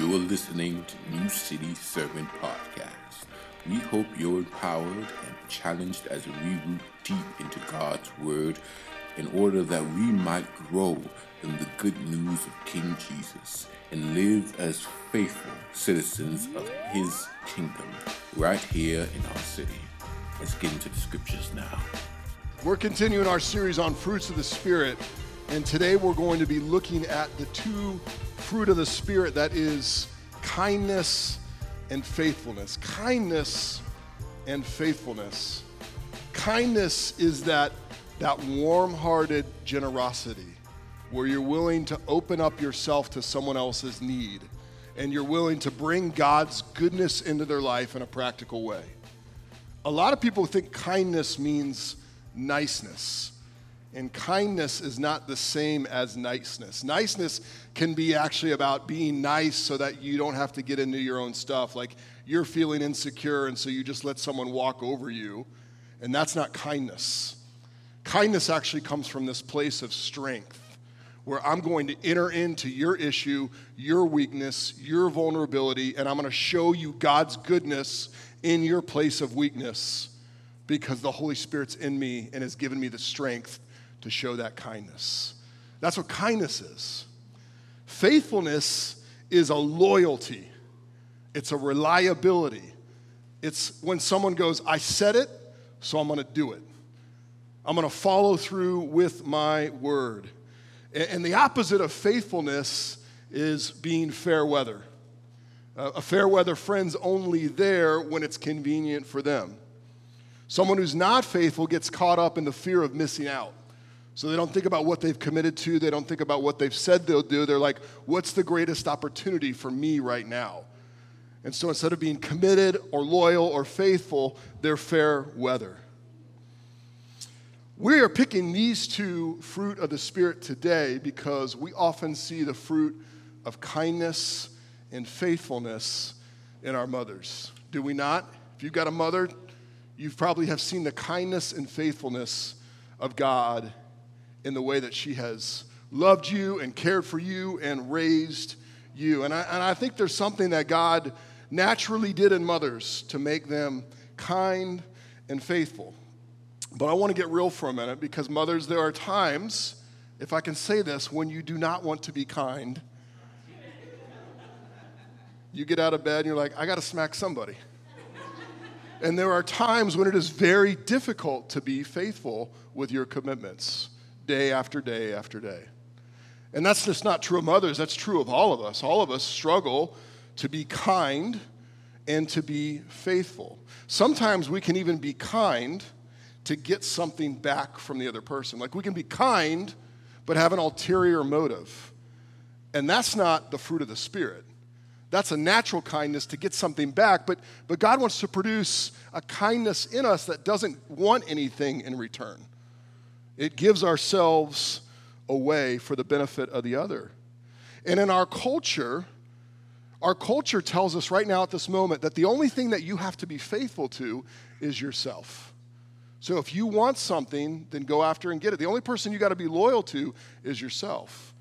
You're listening to New City Servant Podcast. We hope you're empowered and challenged as we root deep into God's Word in order that we might grow in the good news of King Jesus and live as faithful citizens of His kingdom right here in our city. Let's get into the scriptures now. We're continuing our series on fruits of the Spirit, and today we're going to be looking at the two fruit of the Spirit that is kindness and faithfulness. Kindness and faithfulness. Kindness is that, that warm hearted generosity where you're willing to open up yourself to someone else's need and you're willing to bring God's goodness into their life in a practical way. A lot of people think kindness means niceness. And kindness is not the same as niceness. Niceness can be actually about being nice so that you don't have to get into your own stuff. Like you're feeling insecure, and so you just let someone walk over you. And that's not kindness. Kindness actually comes from this place of strength where I'm going to enter into your issue, your weakness, your vulnerability, and I'm going to show you God's goodness in your place of weakness because the Holy Spirit's in me and has given me the strength to show that kindness. That's what kindness is. Faithfulness is a loyalty, it's a reliability. It's when someone goes, I said it, so I'm gonna do it. I'm gonna follow through with my word. And the opposite of faithfulness is being fair weather. A fair weather friend's only there when it's convenient for them. Someone who's not faithful gets caught up in the fear of missing out. So they don't think about what they've committed to, they don't think about what they've said they'll do. They're like, what's the greatest opportunity for me right now? And so instead of being committed or loyal or faithful, they're fair weather. We are picking these two fruit of the Spirit today because we often see the fruit of kindness and faithfulness in our mothers. Do we not? If you've got a mother, you probably have seen the kindness and faithfulness of God in the way that she has loved you and cared for you and raised you. And I, and I think there's something that God naturally did in mothers to make them kind and faithful. But I want to get real for a minute because, mothers, there are times, if I can say this, when you do not want to be kind. You get out of bed and you're like, I got to smack somebody. and there are times when it is very difficult to be faithful with your commitments day after day after day. And that's just not true of mothers, that's true of all of us. All of us struggle to be kind and to be faithful. Sometimes we can even be kind to get something back from the other person. Like we can be kind, but have an ulterior motive. And that's not the fruit of the Spirit. That's a natural kindness to get something back, but, but God wants to produce a kindness in us that doesn't want anything in return. It gives ourselves away for the benefit of the other. And in our culture, our culture tells us right now at this moment that the only thing that you have to be faithful to is yourself. So if you want something, then go after and get it. The only person you got to be loyal to is yourself.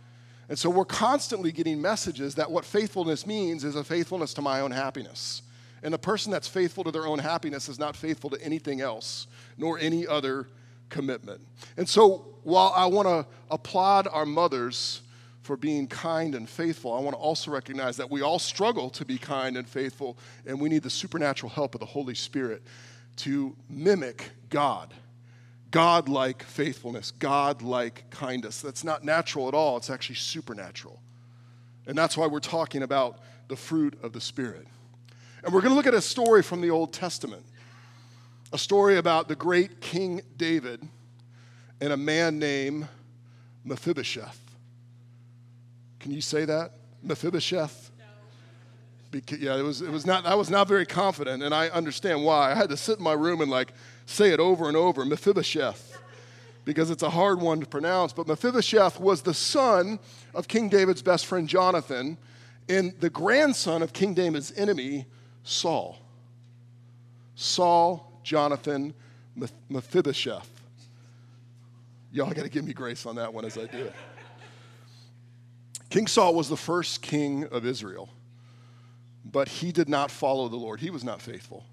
And so we're constantly getting messages that what faithfulness means is a faithfulness to my own happiness. And the person that's faithful to their own happiness is not faithful to anything else, nor any other commitment. And so while I want to applaud our mothers for being kind and faithful, I want to also recognize that we all struggle to be kind and faithful, and we need the supernatural help of the Holy Spirit to mimic God. God like faithfulness, God like kindness. That's not natural at all, it's actually supernatural. And that's why we're talking about the fruit of the Spirit. And we're going to look at a story from the Old Testament a story about the great King David and a man named Mephibosheth. Can you say that? Mephibosheth? Because, yeah, it was, it was not, I was not very confident, and I understand why. I had to sit in my room and like say it over and over Mephibosheth, because it's a hard one to pronounce. But Mephibosheth was the son of King David's best friend Jonathan and the grandson of King David's enemy, Saul. Saul, Jonathan, Mephibosheth. Y'all got to give me grace on that one as I do it. King Saul was the first king of Israel. but he did not follow the Lord. He was not faithful.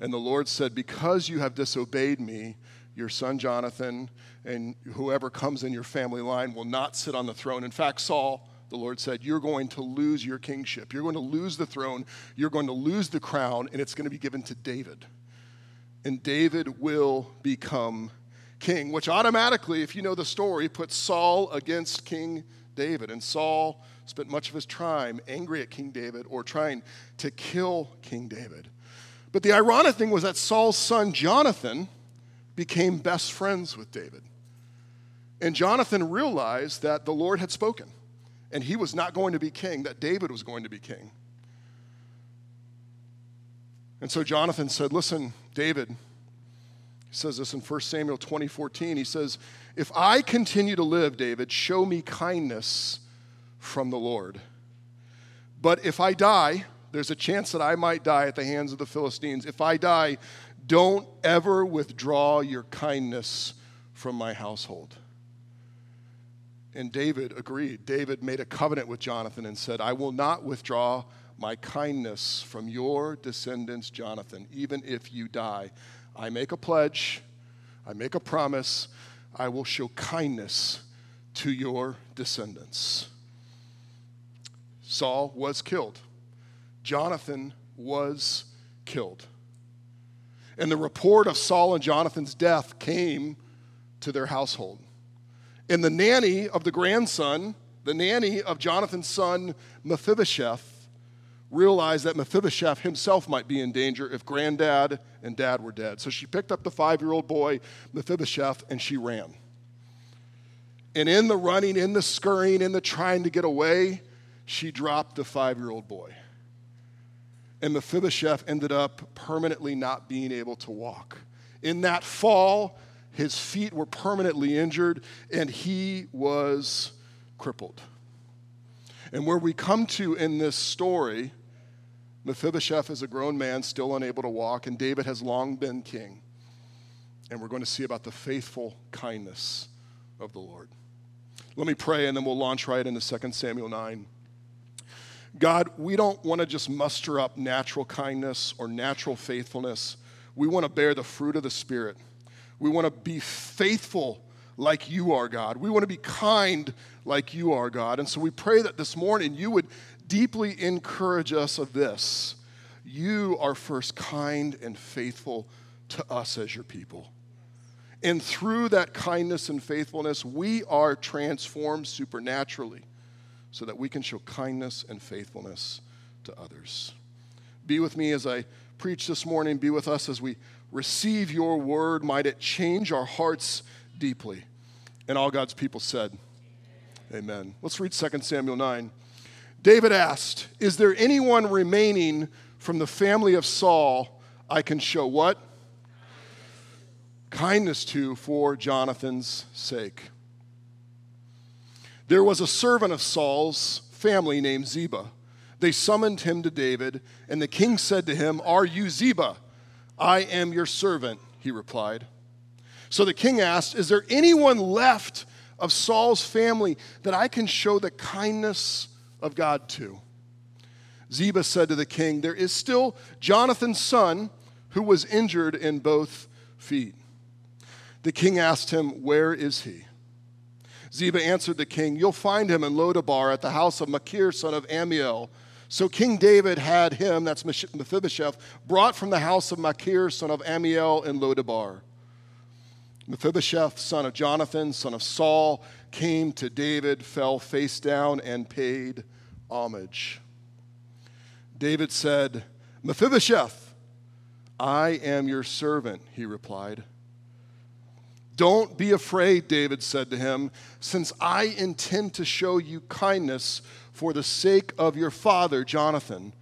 And the Lord said, Because you have disobeyed me, your son Jonathan and whoever comes in your family line will not sit on the throne. In fact, Saul, the Lord said, You're going to lose your kingship. You're going to lose the throne. You're going to lose the crown, and it's going to be given to David. And David will become king, which automatically, if you know the story, puts Saul against King David. And Saul spent much of his time angry at King David or trying to kill King David. But the ironic thing was that Saul's son, Jonathan, became best friends with David. And Jonathan realized that the Lord had spoken and he was not going to be king, that David was going to be king. And so Jonathan said, Listen, David, he says this in 1 Samuel 20, 14. He says, If I continue to live, David, show me kindness from the Lord. But if I die, there's a chance that I might die at the hands of the Philistines. If I die, don't ever withdraw your kindness from my household. And David agreed. David made a covenant with Jonathan and said, I will not withdraw my kindness from your descendants, Jonathan, even if you die. I make a pledge, I make a promise, I will show kindness to your descendants. Saul was killed. Jonathan was killed. And the report of Saul and Jonathan's death came to their household. And the nanny of the grandson, the nanny of Jonathan's son, Mephibosheth, realized that Mephibosheth himself might be in danger if granddad and dad were dead. So she picked up the five year old boy, Mephibosheth, and she ran. And in the running, in the scurrying, in the trying to get away, she dropped the five year old boy and Mephibosheth ended up permanently not being able to walk. In that fall, his feet were permanently injured and he was crippled. And where we come to in this story, Mephibosheth is a grown man still unable to walk, and David has long been king. And we're going to see about the faithful kindness of the Lord. Let me pray, and then we'll launch right into 2 Samuel 9. God, we don't want to just muster up natural kindness or natural faithfulness. We want to bear the fruit of the Spirit. We want to be faithful like you are, God. We want to be kind like you are, God. And so we pray that this morning you would deeply encourage us of this. You are first kind and faithful to us as your people. And through that kindness and faithfulness, we are transformed supernaturally so that we can show kindness and faithfulness to others. Be with me as I preach this morning. Be with us as we receive your word. Might it change our hearts deeply. And all God's people said, Amen. Let's read 2 Samuel 9. David asked, Is there anyone remaining from the family of Saul I can show what? Kindness to for Jonathan's sake. There was a servant of Saul's family named Ziba. They summoned him to David, and the king said to him, Are you Ziba? I am your servant, he replied. So the king asked, Is there anyone left of Saul's family that I can show the kindness of God to? Ziba said to the king, There is still Jonathan's son who was injured in both feet. The king asked him, Where is he? Ziba answered the king, You'll find him in Lodabar at the house of Machir, son of Ammiel. So King David had him, that's Mephibosheth, brought from the house of Machir, son of Ammiel, in Lodabar. Mephibosheth, son of Jonathan, son of Saul, came to David, fell face down, and paid homage. David said, Mephibosheth, I am your servant, he replied. Don't be afraid, David said to him, since I intend to show you kindness for the sake of your father, Jonathan.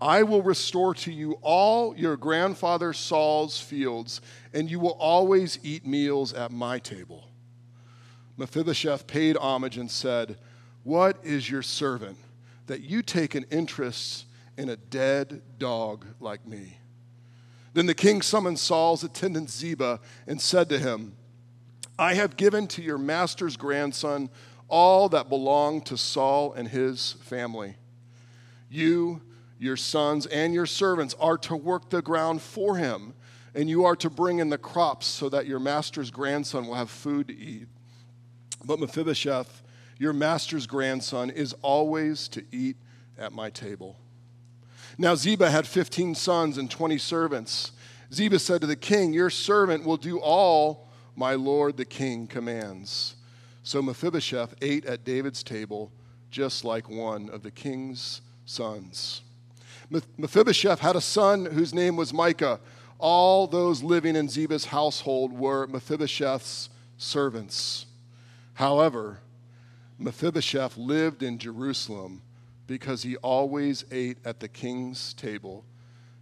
I will restore to you all your grandfather Saul's fields, and you will always eat meals at my table. Mephibosheth paid homage and said, What is your servant that you take an interest in a dead dog like me? Then the king summoned Saul's attendant Ziba and said to him, I have given to your master's grandson all that belonged to Saul and his family. You, your sons and your servants are to work the ground for him, and you are to bring in the crops so that your master's grandson will have food to eat. But Mephibosheth, your master's grandson, is always to eat at my table. Now Ziba had 15 sons and 20 servants. Ziba said to the king, Your servant will do all my lord the king commands. So Mephibosheth ate at David's table just like one of the king's sons. Mephibosheth had a son whose name was Micah. All those living in Ziba's household were Mephibosheth's servants. However, Mephibosheth lived in Jerusalem because he always ate at the king's table.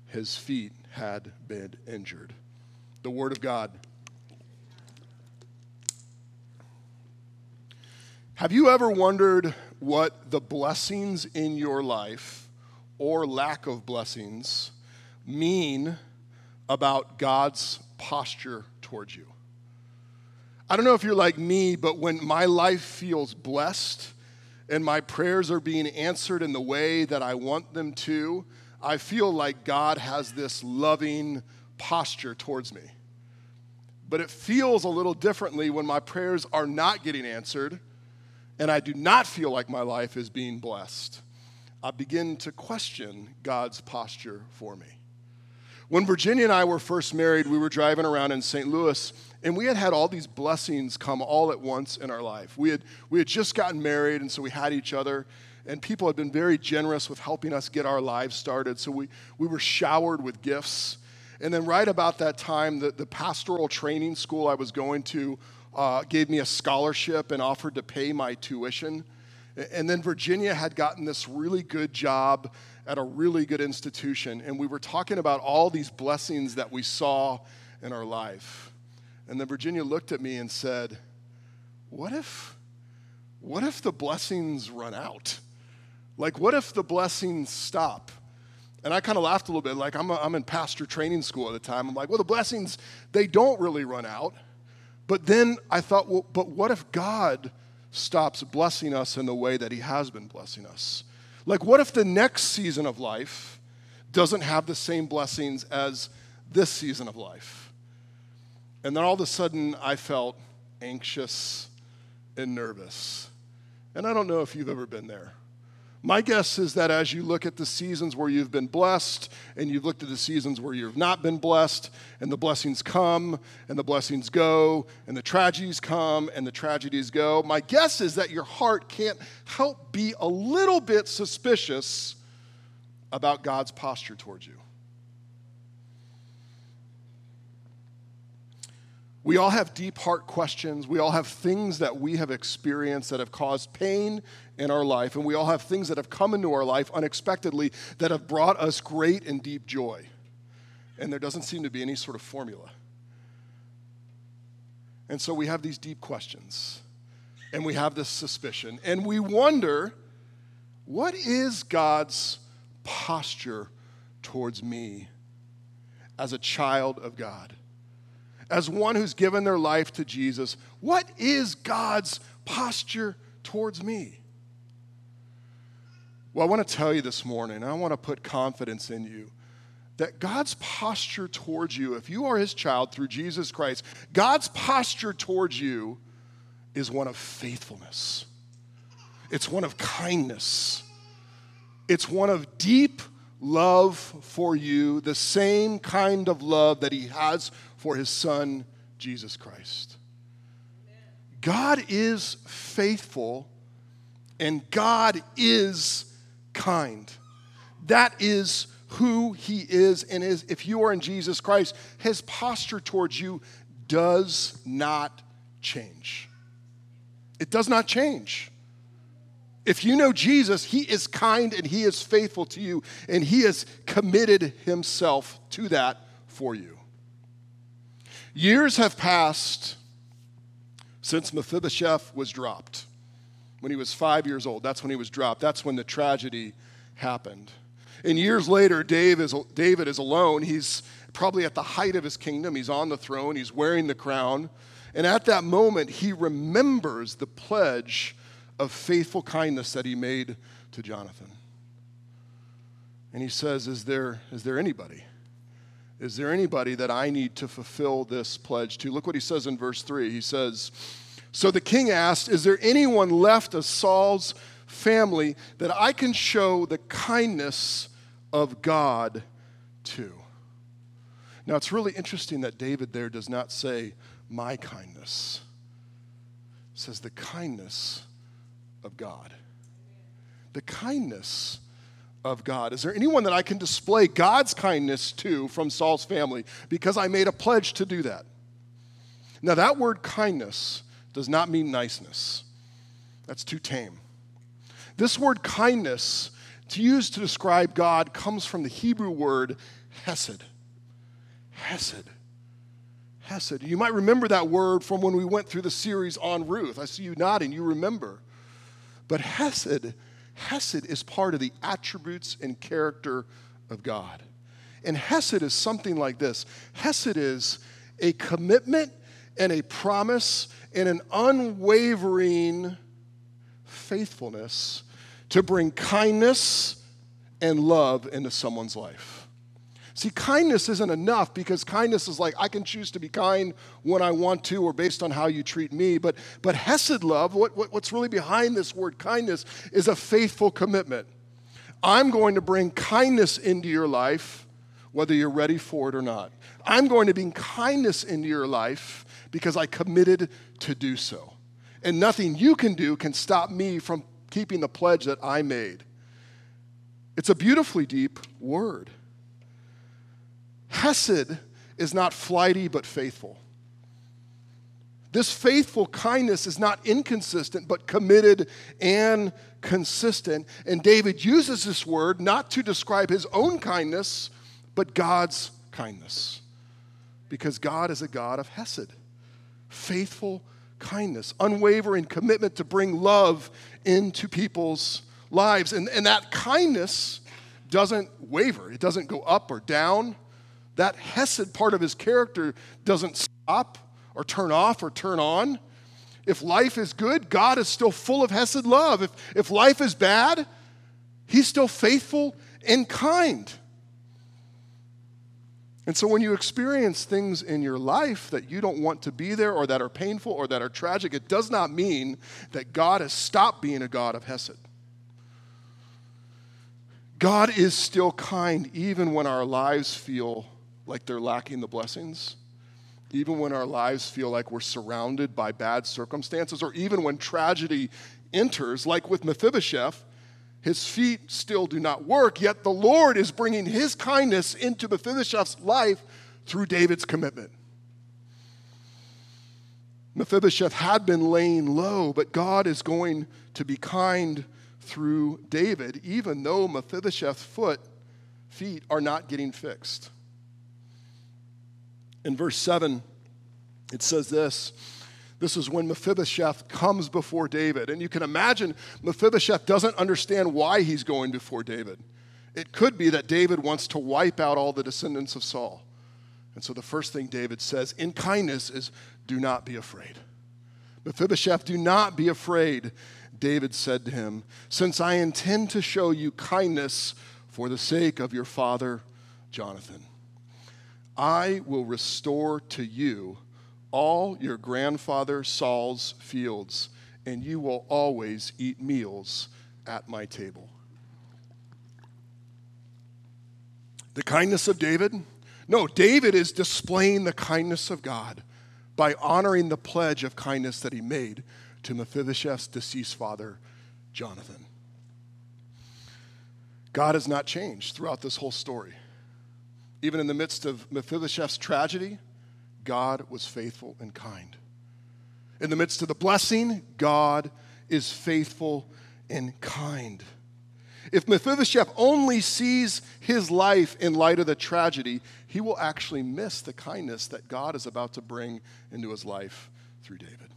His feet had been injured. The Word of God. Have you ever wondered what the blessings in your life or lack of blessings mean about God's posture towards you. I don't know if you're like me, but when my life feels blessed and my prayers are being answered in the way that I want them to, I feel like God has this loving posture towards me. But it feels a little differently when my prayers are not getting answered and I do not feel like my life is being blessed. I begin to question God's posture for me. When Virginia and I were first married, we were driving around in St. Louis, and we had had all these blessings come all at once in our life. We had, we had just gotten married, and so we had each other, and people had been very generous with helping us get our lives started. So we, we were showered with gifts. And then, right about that time, the, the pastoral training school I was going to uh, gave me a scholarship and offered to pay my tuition. And then Virginia had gotten this really good job at a really good institution. And we were talking about all these blessings that we saw in our life. And then Virginia looked at me and said, What if, what if the blessings run out? Like, what if the blessings stop? And I kind of laughed a little bit, like I'm, a, I'm in pastor training school at the time. I'm like, well, the blessings, they don't really run out. But then I thought, well, but what if God stops blessing us in the way that He has been blessing us? Like, what if the next season of life doesn't have the same blessings as this season of life? And then all of a sudden, I felt anxious and nervous. And I don't know if you've ever been there. My guess is that as you look at the seasons where you've been blessed and you've looked at the seasons where you've not been blessed, and the blessings come and the blessings go, and the tragedies come and the tragedies go, my guess is that your heart can't help be a little bit suspicious about God's posture towards you. We all have deep heart questions. We all have things that we have experienced that have caused pain in our life. And we all have things that have come into our life unexpectedly that have brought us great and deep joy. And there doesn't seem to be any sort of formula. And so we have these deep questions. And we have this suspicion. And we wonder what is God's posture towards me as a child of God? as one who's given their life to Jesus, what is God's posture towards me? Well, I want to tell you this morning, I want to put confidence in you that God's posture towards you, if you are his child through Jesus Christ, God's posture towards you is one of faithfulness. It's one of kindness. It's one of deep love for you, the same kind of love that he has for his son, Jesus Christ. God is faithful and God is kind. That is who he is and is if you are in Jesus Christ, his posture towards you does not change. It does not change. If you know Jesus, he is kind and he is faithful to you and he has committed himself to that for you. Years have passed since Mephibosheth was dropped. When he was five years old, that's when he was dropped. That's when the tragedy happened. And years later, Dave is, David is alone. He's probably at the height of his kingdom. He's on the throne, he's wearing the crown. And at that moment, he remembers the pledge of faithful kindness that he made to Jonathan. And he says, Is there, is there anybody? Is there anybody that I need to fulfill this pledge to? Look what he says in verse 3. He says, So the king asked, Is there anyone left of Saul's family that I can show the kindness of God to? Now it's really interesting that David there does not say, My kindness. It says, The kindness of God. The kindness of God. Is there anyone that I can display God's kindness to from Saul's family? Because I made a pledge to do that. Now, that word kindness does not mean niceness, that's too tame. This word kindness, to use to describe God, comes from the Hebrew word hesed. Hesed. Hesed. You might remember that word from when we went through the series on Ruth. I see you nodding, you remember. But Hesed Hesed is part of the attributes and character of God. And Hesed is something like this Hesed is a commitment and a promise and an unwavering faithfulness to bring kindness and love into someone's life. See, kindness isn't enough because kindness is like I can choose to be kind when I want to or based on how you treat me. But, but Hesed love, what, what, what's really behind this word kindness, is a faithful commitment. I'm going to bring kindness into your life, whether you're ready for it or not. I'm going to bring kindness into your life because I committed to do so. And nothing you can do can stop me from keeping the pledge that I made. It's a beautifully deep word. Hesed is not flighty but faithful. This faithful kindness is not inconsistent, but committed and consistent. And David uses this word not to describe his own kindness, but God's kindness. Because God is a God of Hesed, faithful kindness, unwavering commitment to bring love into people's lives. And, and that kindness doesn't waver, it doesn't go up or down that Hesed part of his character doesn't stop or turn off or turn on. If life is good, God is still full of Hesed love. If, if life is bad, He's still faithful and kind. And so when you experience things in your life that you don't want to be there or that are painful or that are tragic, it does not mean that God has stopped being a God of Hesed. God is still kind even when our lives feel like they're lacking the blessings, even when our lives feel like we're surrounded by bad circumstances, or even when tragedy enters, like with Mephibosheth, his feet still do not work, yet the Lord is bringing his kindness into Mephibosheth's life through David's commitment. Mephibosheth had been laying low, but God is going to be kind through David, even though Mephibosheth's foot, feet are not getting fixed. In verse 7, it says this. This is when Mephibosheth comes before David. And you can imagine Mephibosheth doesn't understand why he's going before David. It could be that David wants to wipe out all the descendants of Saul. And so the first thing David says in kindness is, Do not be afraid. Mephibosheth, do not be afraid. David said to him, Since I intend to show you kindness for the sake of your father Jonathan. I will restore to you all your grandfather Saul's fields, and you will always eat meals at my table. The kindness of David? No, David is displaying the kindness of God by honoring the pledge of kindness that he made to Mephibosheth's deceased father, Jonathan. God has not changed throughout this whole story. Even in the midst of Mephibosheth's tragedy, God was faithful and kind. In the midst of the blessing, God is faithful and kind. If Mephibosheth only sees his life in light of the tragedy, he will actually miss the kindness that God is about to bring into his life through David.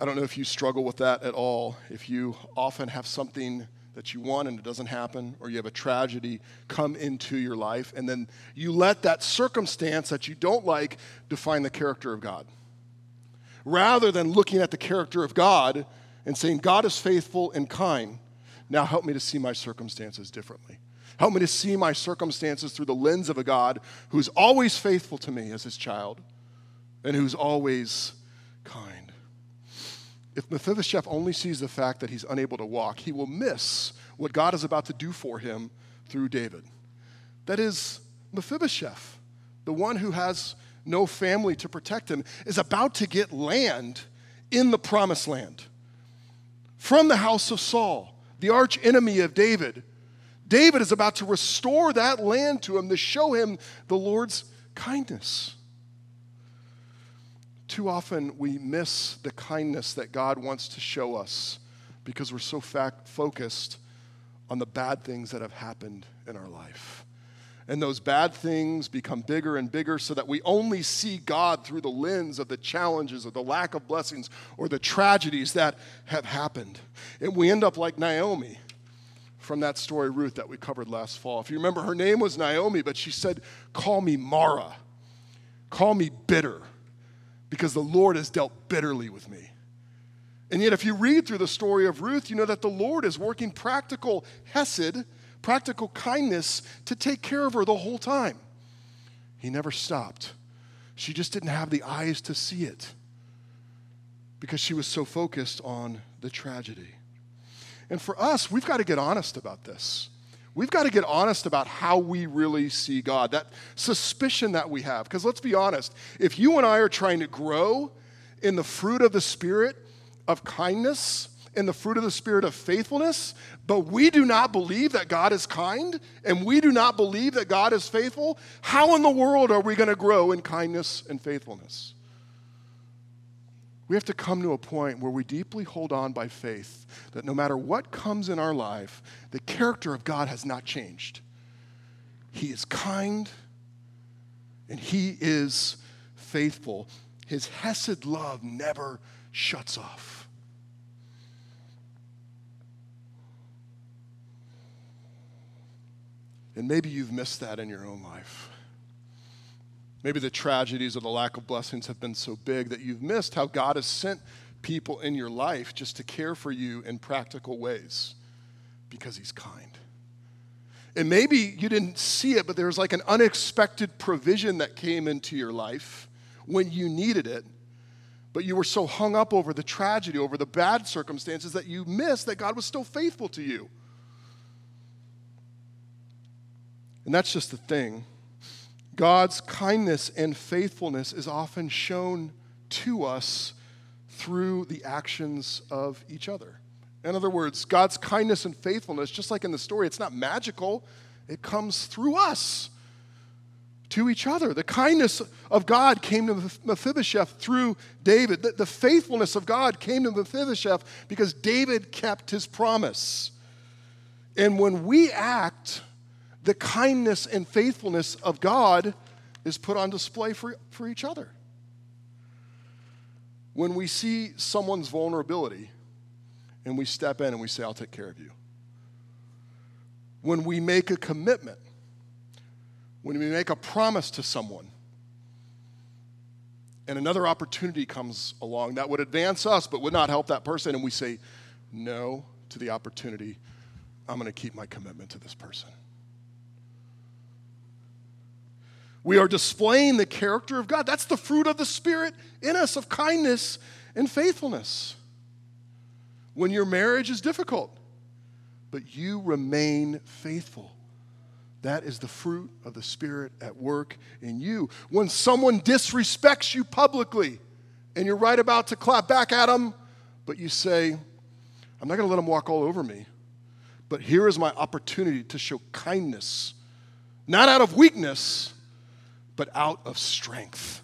I don't know if you struggle with that at all, if you often have something that you want and it doesn't happen, or you have a tragedy come into your life, and then you let that circumstance that you don't like define the character of God. Rather than looking at the character of God and saying, God is faithful and kind, Now help me to see my circumstances differently. Help me to see my circumstances through the lens of a God who's always faithful to me as his child and who's always kind. If Mephibosheth only sees the fact that he's unable to walk, he will miss what God is about to do for him through David. That is, Mephibosheth, the one who has no family to protect him, is about to get land in the promised land from the house of Saul, the arch enemy of David. David is about to restore that land to him to show him the Lord's kindness. Too often we miss the kindness that God wants to show us because we're so fact focused on the bad things that have happened in our life. And those bad things become bigger and bigger so that we only see God through the lens of the challenges or the lack of blessings or the tragedies that have happened. And we end up like Naomi from that story, Ruth, that we covered last fall. If you remember, her name was Naomi, but she said, Call me Mara. Call me bitter because the Lord has dealt bitterly with me. And yet, if you read through the story of Ruth, you know that the Lord is working practical hesed, practical kindness to take care of her the whole time. He never stopped. She just didn't have the eyes to see it because she was so focused on the tragedy. And for us, we've got to get honest about this. We've got to get honest about how we really see God, that suspicion that we have. Because let's be honest, if you and I are trying to grow in the fruit of the Spirit of kindness, in the fruit of the Spirit of faithfulness, but we do not believe that God is kind and we do not believe that God is faithful, how in the world are we going to grow in kindness and faithfulness? We have to come to a point where we deeply hold on by faith that no matter what comes in our life, the character of God has not changed. He is kind and He is faithful. His Hesed love never shuts off. And maybe you've missed that in your own life. Maybe the tragedies or the lack of blessings have been so big that you've missed how God has sent people in your life just to care for you in practical ways because He's kind. And maybe you didn't see it, but there was like an unexpected provision that came into your life when you needed it. But you were so hung up over the tragedy, over the bad circumstances, that you missed that God was still faithful to you. And that's just the thing. God's kindness and faithfulness is often shown to us through the actions of each other. In other words, God's kindness and faithfulness, just like in the story, it's not magical, it comes through us to each other. The kindness of God came to Mephibosheth through David. The, the, faithfulness of God came to Mephibosheth because David kept his promise. And when we act the kindness and faithfulness of God is put on display for, for each other. When we see someone's vulnerability and we step in and we say, I'll take care of you. When we make a commitment, when we make a promise to someone, and another opportunity comes along that would advance us but would not help that person, and we say no to the opportunity, I'm going to keep my commitment to this person. We are displaying the character of God. That's the fruit of the Spirit in us of kindness and faithfulness. When your marriage is difficult, but you remain faithful. That is the fruit of the Spirit at work in you. When someone disrespects you publicly and you're right about to clap back at them, but you say, I'm not going to let them walk all over me, but here is my opportunity to show kindness, not out of weakness, but out of strength.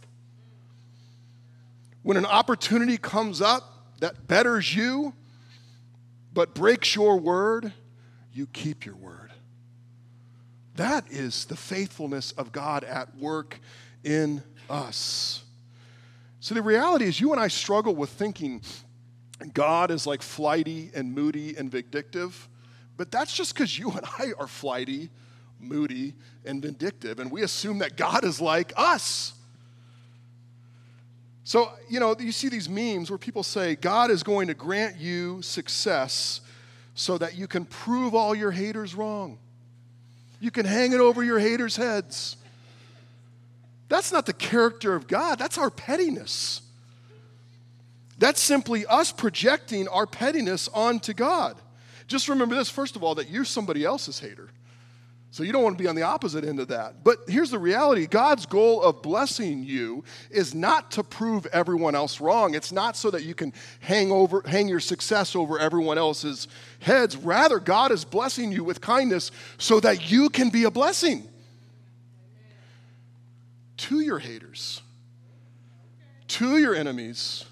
When an opportunity comes up that betters you, but breaks your word, you keep your word. That is the faithfulness of God at work in us. So the reality is, you and I struggle with thinking God is like flighty and moody and vindictive, but that's just because you and I are flighty moody, and vindictive, and we assume that God is like us. So, you know, you see these memes where people say, God is going to grant you success so that you can prove all your haters wrong. You can hang it over your haters' heads. That's not the character of God, that's our pettiness. That's simply us projecting our pettiness onto God. Just remember this, first of all, that you're somebody else's hater. So you don't want to be on the opposite end of that. But here's the reality God's goal of blessing you is not to prove everyone else wrong. It's not so that you can hang, over, hang your success over everyone else's heads. Rather, God is blessing you with kindness so that you can be a blessing to your haters, to your enemies,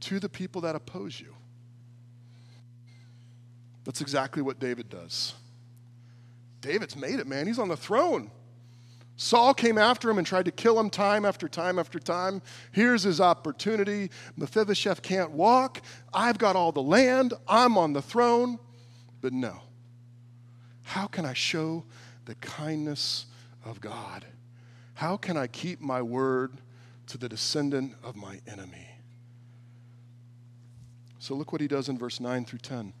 to the people that oppose you. That's exactly what David does. David's made it, man. He's on the throne. Saul came after him and tried to kill him time after time after time. Here's his opportunity. Mephibosheth can't walk. I've got all the land. I'm on the throne. But no. How can I show the kindness of God? How can I keep my word to the descendant of my enemy? So look what he does in verse 9 through 10.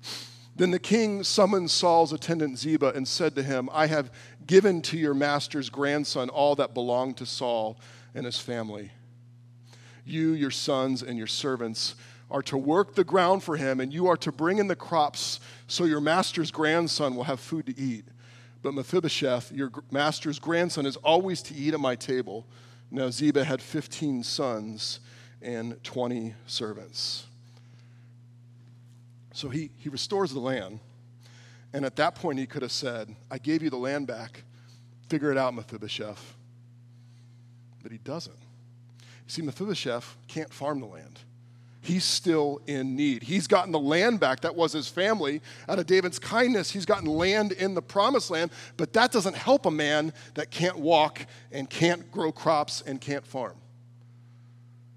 Then the king summoned Saul's attendant Ziba and said to him, I have given to your master's grandson all that belonged to Saul and his family. You, your sons, and your servants are to work the ground for him, and you are to bring in the crops so your master's grandson will have food to eat. But Mephibosheth, your master's grandson, is always to eat at my table. Now Ziba had 15 sons and 20 servants. So he, he restores the land. And at that point, he could have said, I gave you the land back. Figure it out, Mephibosheth. But he doesn't. You see, Mephibosheth can't farm the land. He's still in need. He's gotten the land back. That was his family. Out of David's kindness, he's gotten land in the promised land, but that doesn't help a man that can't walk and can't grow crops and can't farm.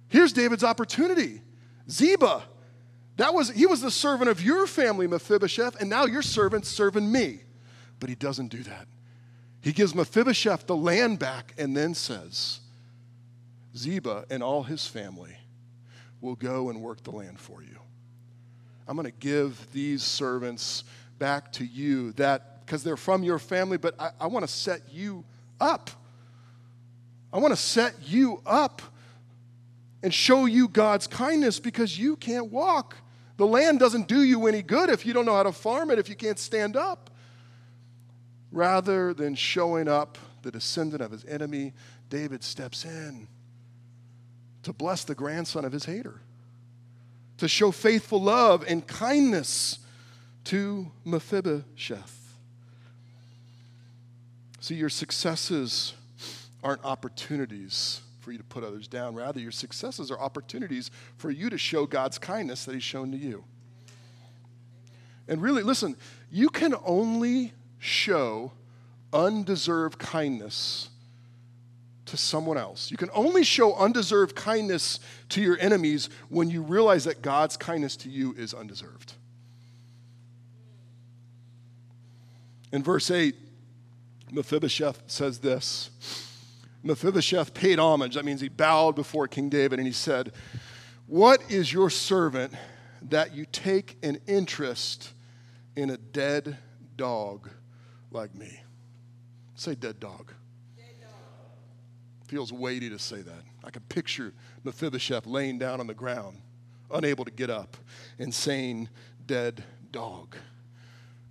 Here's David's opportunity Ziba, that was, he was the servant of your family, Mephibosheth, and now your servant's serving me. But he doesn't do that. He gives Mephibosheth the land back and then says, Ziba and all his family will go and work the land for you. I'm going to give these servants back to you that because they're from your family, but I, I want to set you up. I want to set you up and show you God's kindness because you can't walk. The land doesn't do you any good if you don't know how to farm it, if you can't stand up. Rather than showing up the descendant of his enemy, David steps in to bless the grandson of his hater, to show faithful love and kindness to Mephibosheth. See, your successes aren't opportunities for you to put others down. Rather, your successes are opportunities for you to show God's kindness that He's shown to you. And really, listen, you can only show undeserved kindness to someone else. You can only show undeserved kindness to your enemies when you realize that God's kindness to you is undeserved. In verse 8, Mephibosheth says this Mephibosheth paid homage. That means he bowed before King David and he said, What is your servant that you take an interest in a dead dog like me? Say dead dog. Dead dog. Feels weighty to say that. I can picture Mephibosheth laying down on the ground, unable to get up, and saying, Dead dog.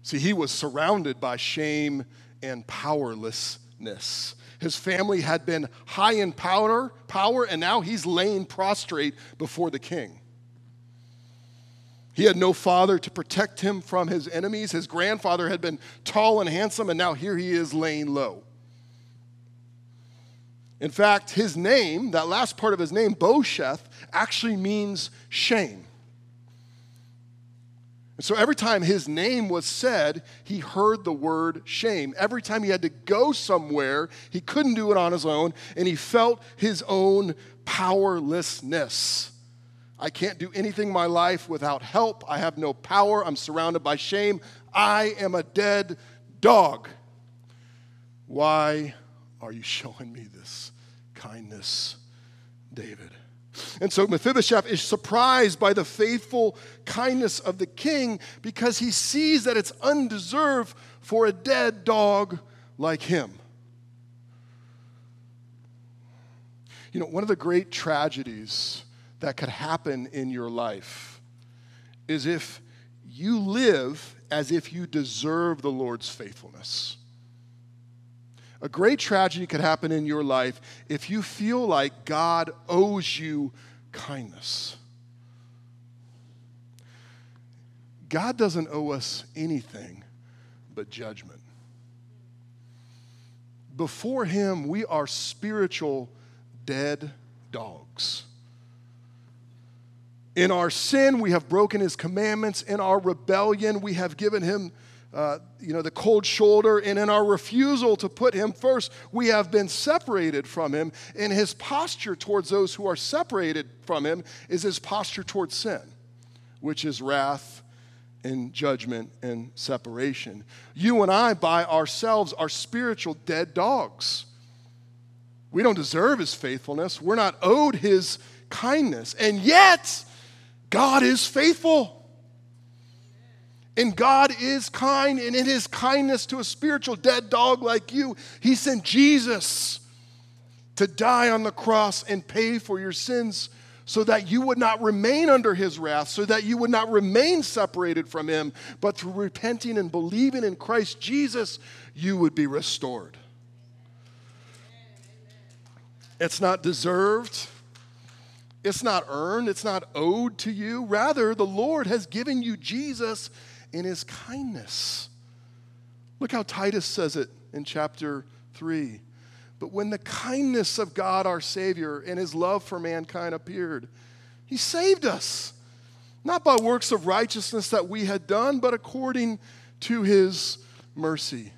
See, he was surrounded by shame and powerlessness. His family had been high in power, power, and now he's laying prostrate before the king. He had no father to protect him from his enemies. His grandfather had been tall and handsome, and now here he is laying low. In fact, his name, that last part of his name, Bosheth, actually means shame. And so every time his name was said, he heard the word shame. Every time he had to go somewhere, he couldn't do it on his own, and he felt his own powerlessness. I can't do anything in my life without help. I have no power. I'm surrounded by shame. I am a dead dog. Why are you showing me this kindness, David? And so Mephibosheth is surprised by the faithful kindness of the king because he sees that it's undeserved for a dead dog like him. You know, one of the great tragedies that could happen in your life is if you live as if you deserve the Lord's faithfulness. A great tragedy could happen in your life if you feel like God owes you kindness. God doesn't owe us anything but judgment. Before Him, we are spiritual dead dogs. In our sin, we have broken His commandments. In our rebellion, we have given Him uh, you know, the cold shoulder, and in our refusal to put him first, we have been separated from him. And his posture towards those who are separated from him is his posture towards sin, which is wrath and judgment and separation. You and I, by ourselves, are spiritual dead dogs. We don't deserve his faithfulness, we're not owed his kindness. And yet, God is faithful. And God is kind, and in his kindness to a spiritual dead dog like you, he sent Jesus to die on the cross and pay for your sins so that you would not remain under his wrath, so that you would not remain separated from him, but through repenting and believing in Christ Jesus, you would be restored. It's not deserved. It's not earned. It's not owed to you. Rather, the Lord has given you Jesus in his kindness. Look how Titus says it in chapter 3. But when the kindness of God our Savior and his love for mankind appeared, he saved us, not by works of righteousness that we had done, but according to his mercy.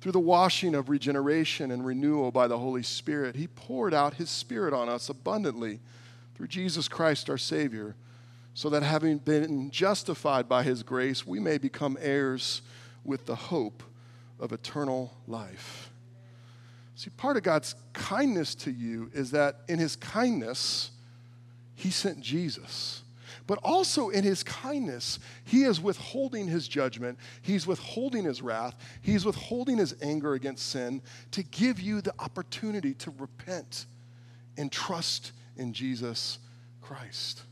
Through the washing of regeneration and renewal by the Holy Spirit, he poured out his Spirit on us abundantly through Jesus Christ our Savior so that having been justified by his grace, we may become heirs with the hope of eternal life. See, part of God's kindness to you is that in his kindness, he sent Jesus. But also in his kindness, he is withholding his judgment, he's withholding his wrath, he's withholding his anger against sin to give you the opportunity to repent and trust in Jesus Christ.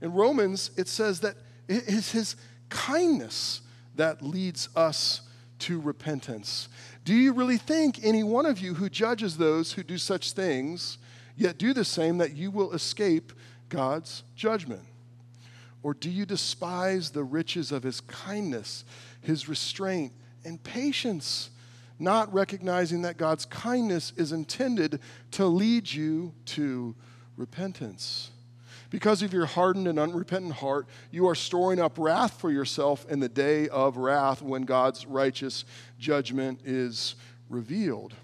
In Romans, it says that it is his kindness that leads us to repentance. Do you really think any one of you who judges those who do such things, yet do the same, that you will escape God's judgment? Or do you despise the riches of his kindness, his restraint, and patience, not recognizing that God's kindness is intended to lead you to repentance? Because of your hardened and unrepentant heart, you are storing up wrath for yourself in the day of wrath when God's righteous judgment is revealed.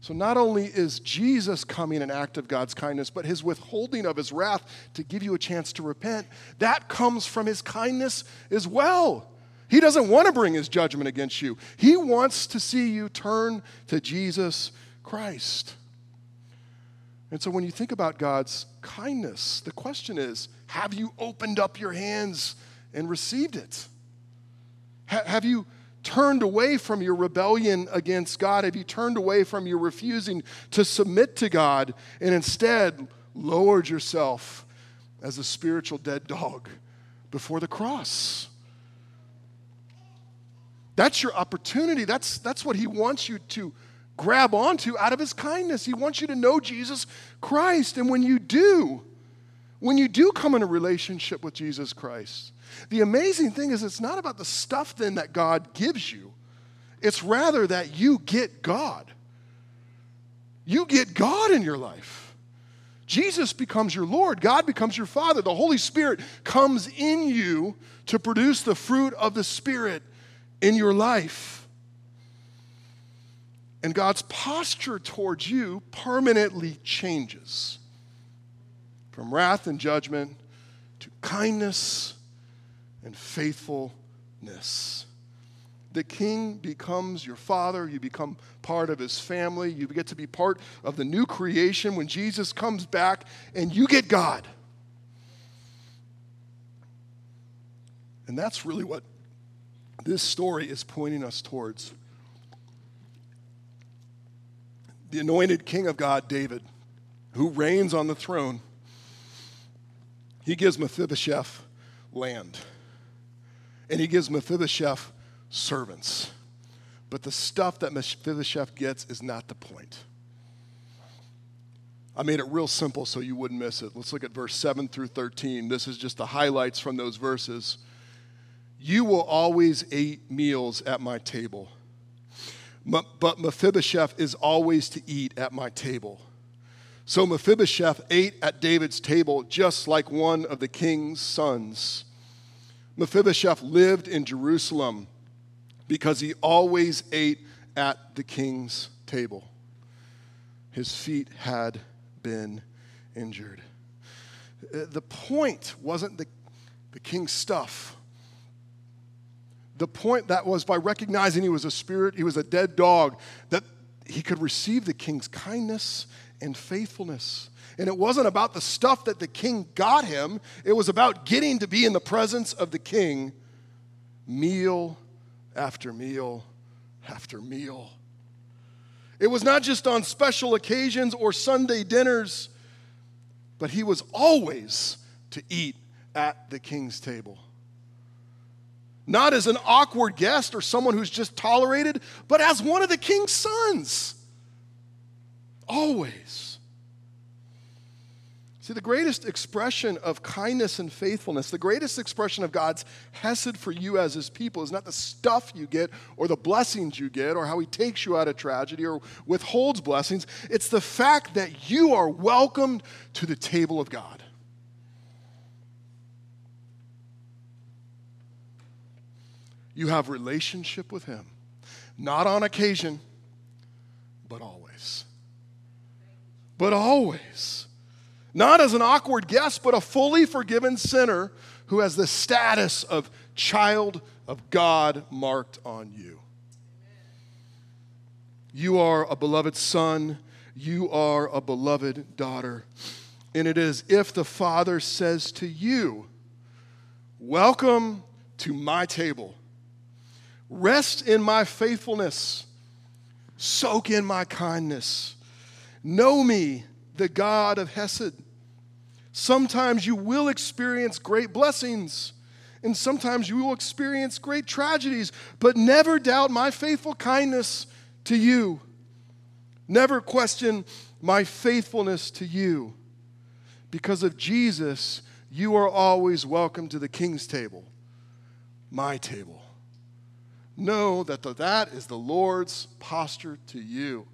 So, not only is Jesus coming an act of God's kindness, but his withholding of his wrath to give you a chance to repent, that comes from his kindness as well. He doesn't want to bring his judgment against you, he wants to see you turn to Jesus Christ. And so when you think about God's kindness, the question is have you opened up your hands and received it? Ha- have you turned away from your rebellion against God? Have you turned away from your refusing to submit to God and instead lowered yourself as a spiritual dead dog before the cross? That's your opportunity. That's, that's what He wants you to grab onto out of his kindness. He wants you to know Jesus Christ. And when you do, when you do come in a relationship with Jesus Christ, the amazing thing is it's not about the stuff then that God gives you, it's rather that you get God. You get God in your life. Jesus becomes your Lord, God becomes your Father. The Holy Spirit comes in you to produce the fruit of the Spirit in your life. And God's posture towards you permanently changes from wrath and judgment to kindness and faithfulness. the king becomes your father. You become part of his family. You get to be part of the new creation when Jesus comes back and you get God. And that's really what this story is pointing us towards. The anointed king of God, David, who reigns on the throne, he gives Mephibosheth land. And he gives Mephibosheth servants. But the stuff that Mephibosheth gets is not the point. I made it real simple so you wouldn't miss it. Let's look at verse 7 through 13. This is just the highlights from those verses. You will always eat meals at my table, but Mephibosheth is always to eat at my table. So Mephibosheth ate at David's table just like one of the king's sons. Mephibosheth lived in Jerusalem because he always ate at the king's table. His feet had been injured. Uh, the point wasn't the, the king's stuff. The point that was by recognizing he was a spirit, he was a dead dog, that he could receive the king's kindness and faithfulness. And it wasn't about the stuff that the king got him, it was about getting to be in the presence of the king meal after meal after meal. It was not just on special occasions or Sunday dinners, but he was always to eat at the king's table. Not as an awkward guest or someone who's just tolerated, but as one of the king's sons. Always. See, the greatest expression of kindness and faithfulness, the greatest expression of God's hesed for you as his people is not the stuff you get or the blessings you get or how he takes you out of tragedy or withholds blessings. It's the fact that you are welcomed to the table of God. You have relationship with him, not on occasion, but always. But always not as an awkward guest, but a fully forgiven sinner who has the status of child of God marked on you. You are a beloved son, you are a beloved daughter. And it is if the Father says to you, Welcome to my table, rest in my faithfulness, soak in my kindness, know me, the God of Hesed Sometimes you will experience great blessings, and sometimes you will experience great tragedies, but never doubt my faithful kindness to you. Never question my faithfulness to you. Because of Jesus, you are always welcome to the king's table, my table. Know that the, that is the Lord's posture to you.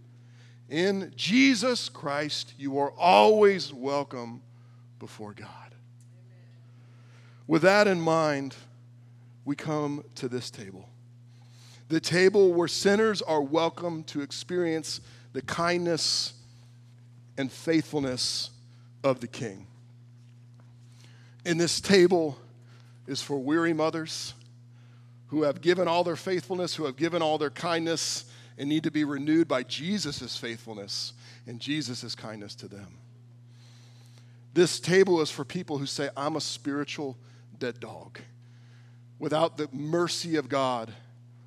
In Jesus Christ, you are always welcome before God. With that in mind, we come to this table. The table where sinners are welcome to experience the kindness and faithfulness of the King. In this table is for weary mothers who have given all their faithfulness, who have given all their kindness, and need to be renewed by Jesus' faithfulness and Jesus' kindness to them. This table is for people who say, I'm a spiritual dead dog. Without the mercy of God,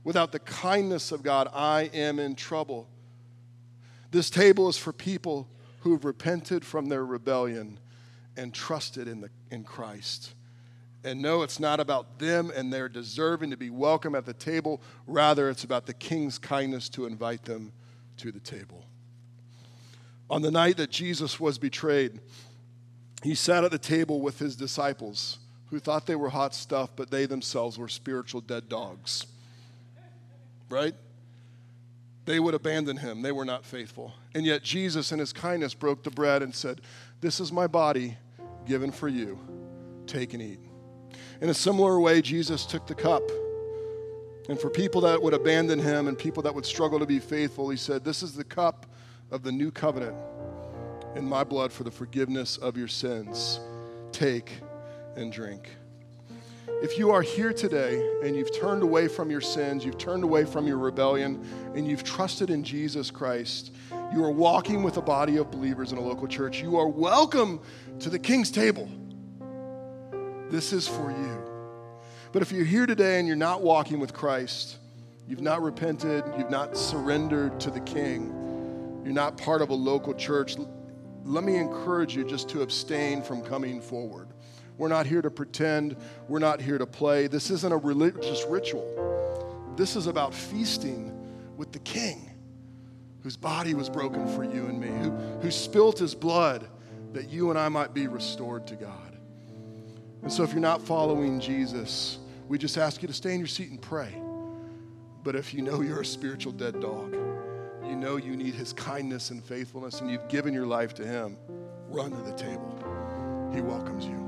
without the kindness of God, I am in trouble. This table is for people who have repented from their rebellion and trusted in, the, in Christ. And no, it's not about them and their deserving to be welcome at the table. Rather, it's about the king's kindness to invite them to the table. On the night that Jesus was betrayed, he sat at the table with his disciples who thought they were hot stuff, but they themselves were spiritual dead dogs. Right? They would abandon him. They were not faithful. And yet Jesus, in his kindness, broke the bread and said, This is my body given for you. Take and eat. In a similar way, Jesus took the cup. And for people that would abandon him and people that would struggle to be faithful, he said, This is the cup of the new covenant in my blood for the forgiveness of your sins. Take and drink. If you are here today and you've turned away from your sins, you've turned away from your rebellion, and you've trusted in Jesus Christ, you are walking with a body of believers in a local church, you are welcome to the King's table. This is for you. But if you're here today and you're not walking with Christ, you've not repented, you've not surrendered to the King, you're not part of a local church, let me encourage you just to abstain from coming forward. We're not here to pretend, we're not here to play. This isn't a religious ritual. This is about feasting with the King whose body was broken for you and me, who, who spilt his blood that you and I might be restored to God. And so, if you're not following Jesus, we just ask you to stay in your seat and pray. But if you know you're a spiritual dead dog, you know you need his kindness and faithfulness, and you've given your life to him, run to the table. He welcomes you.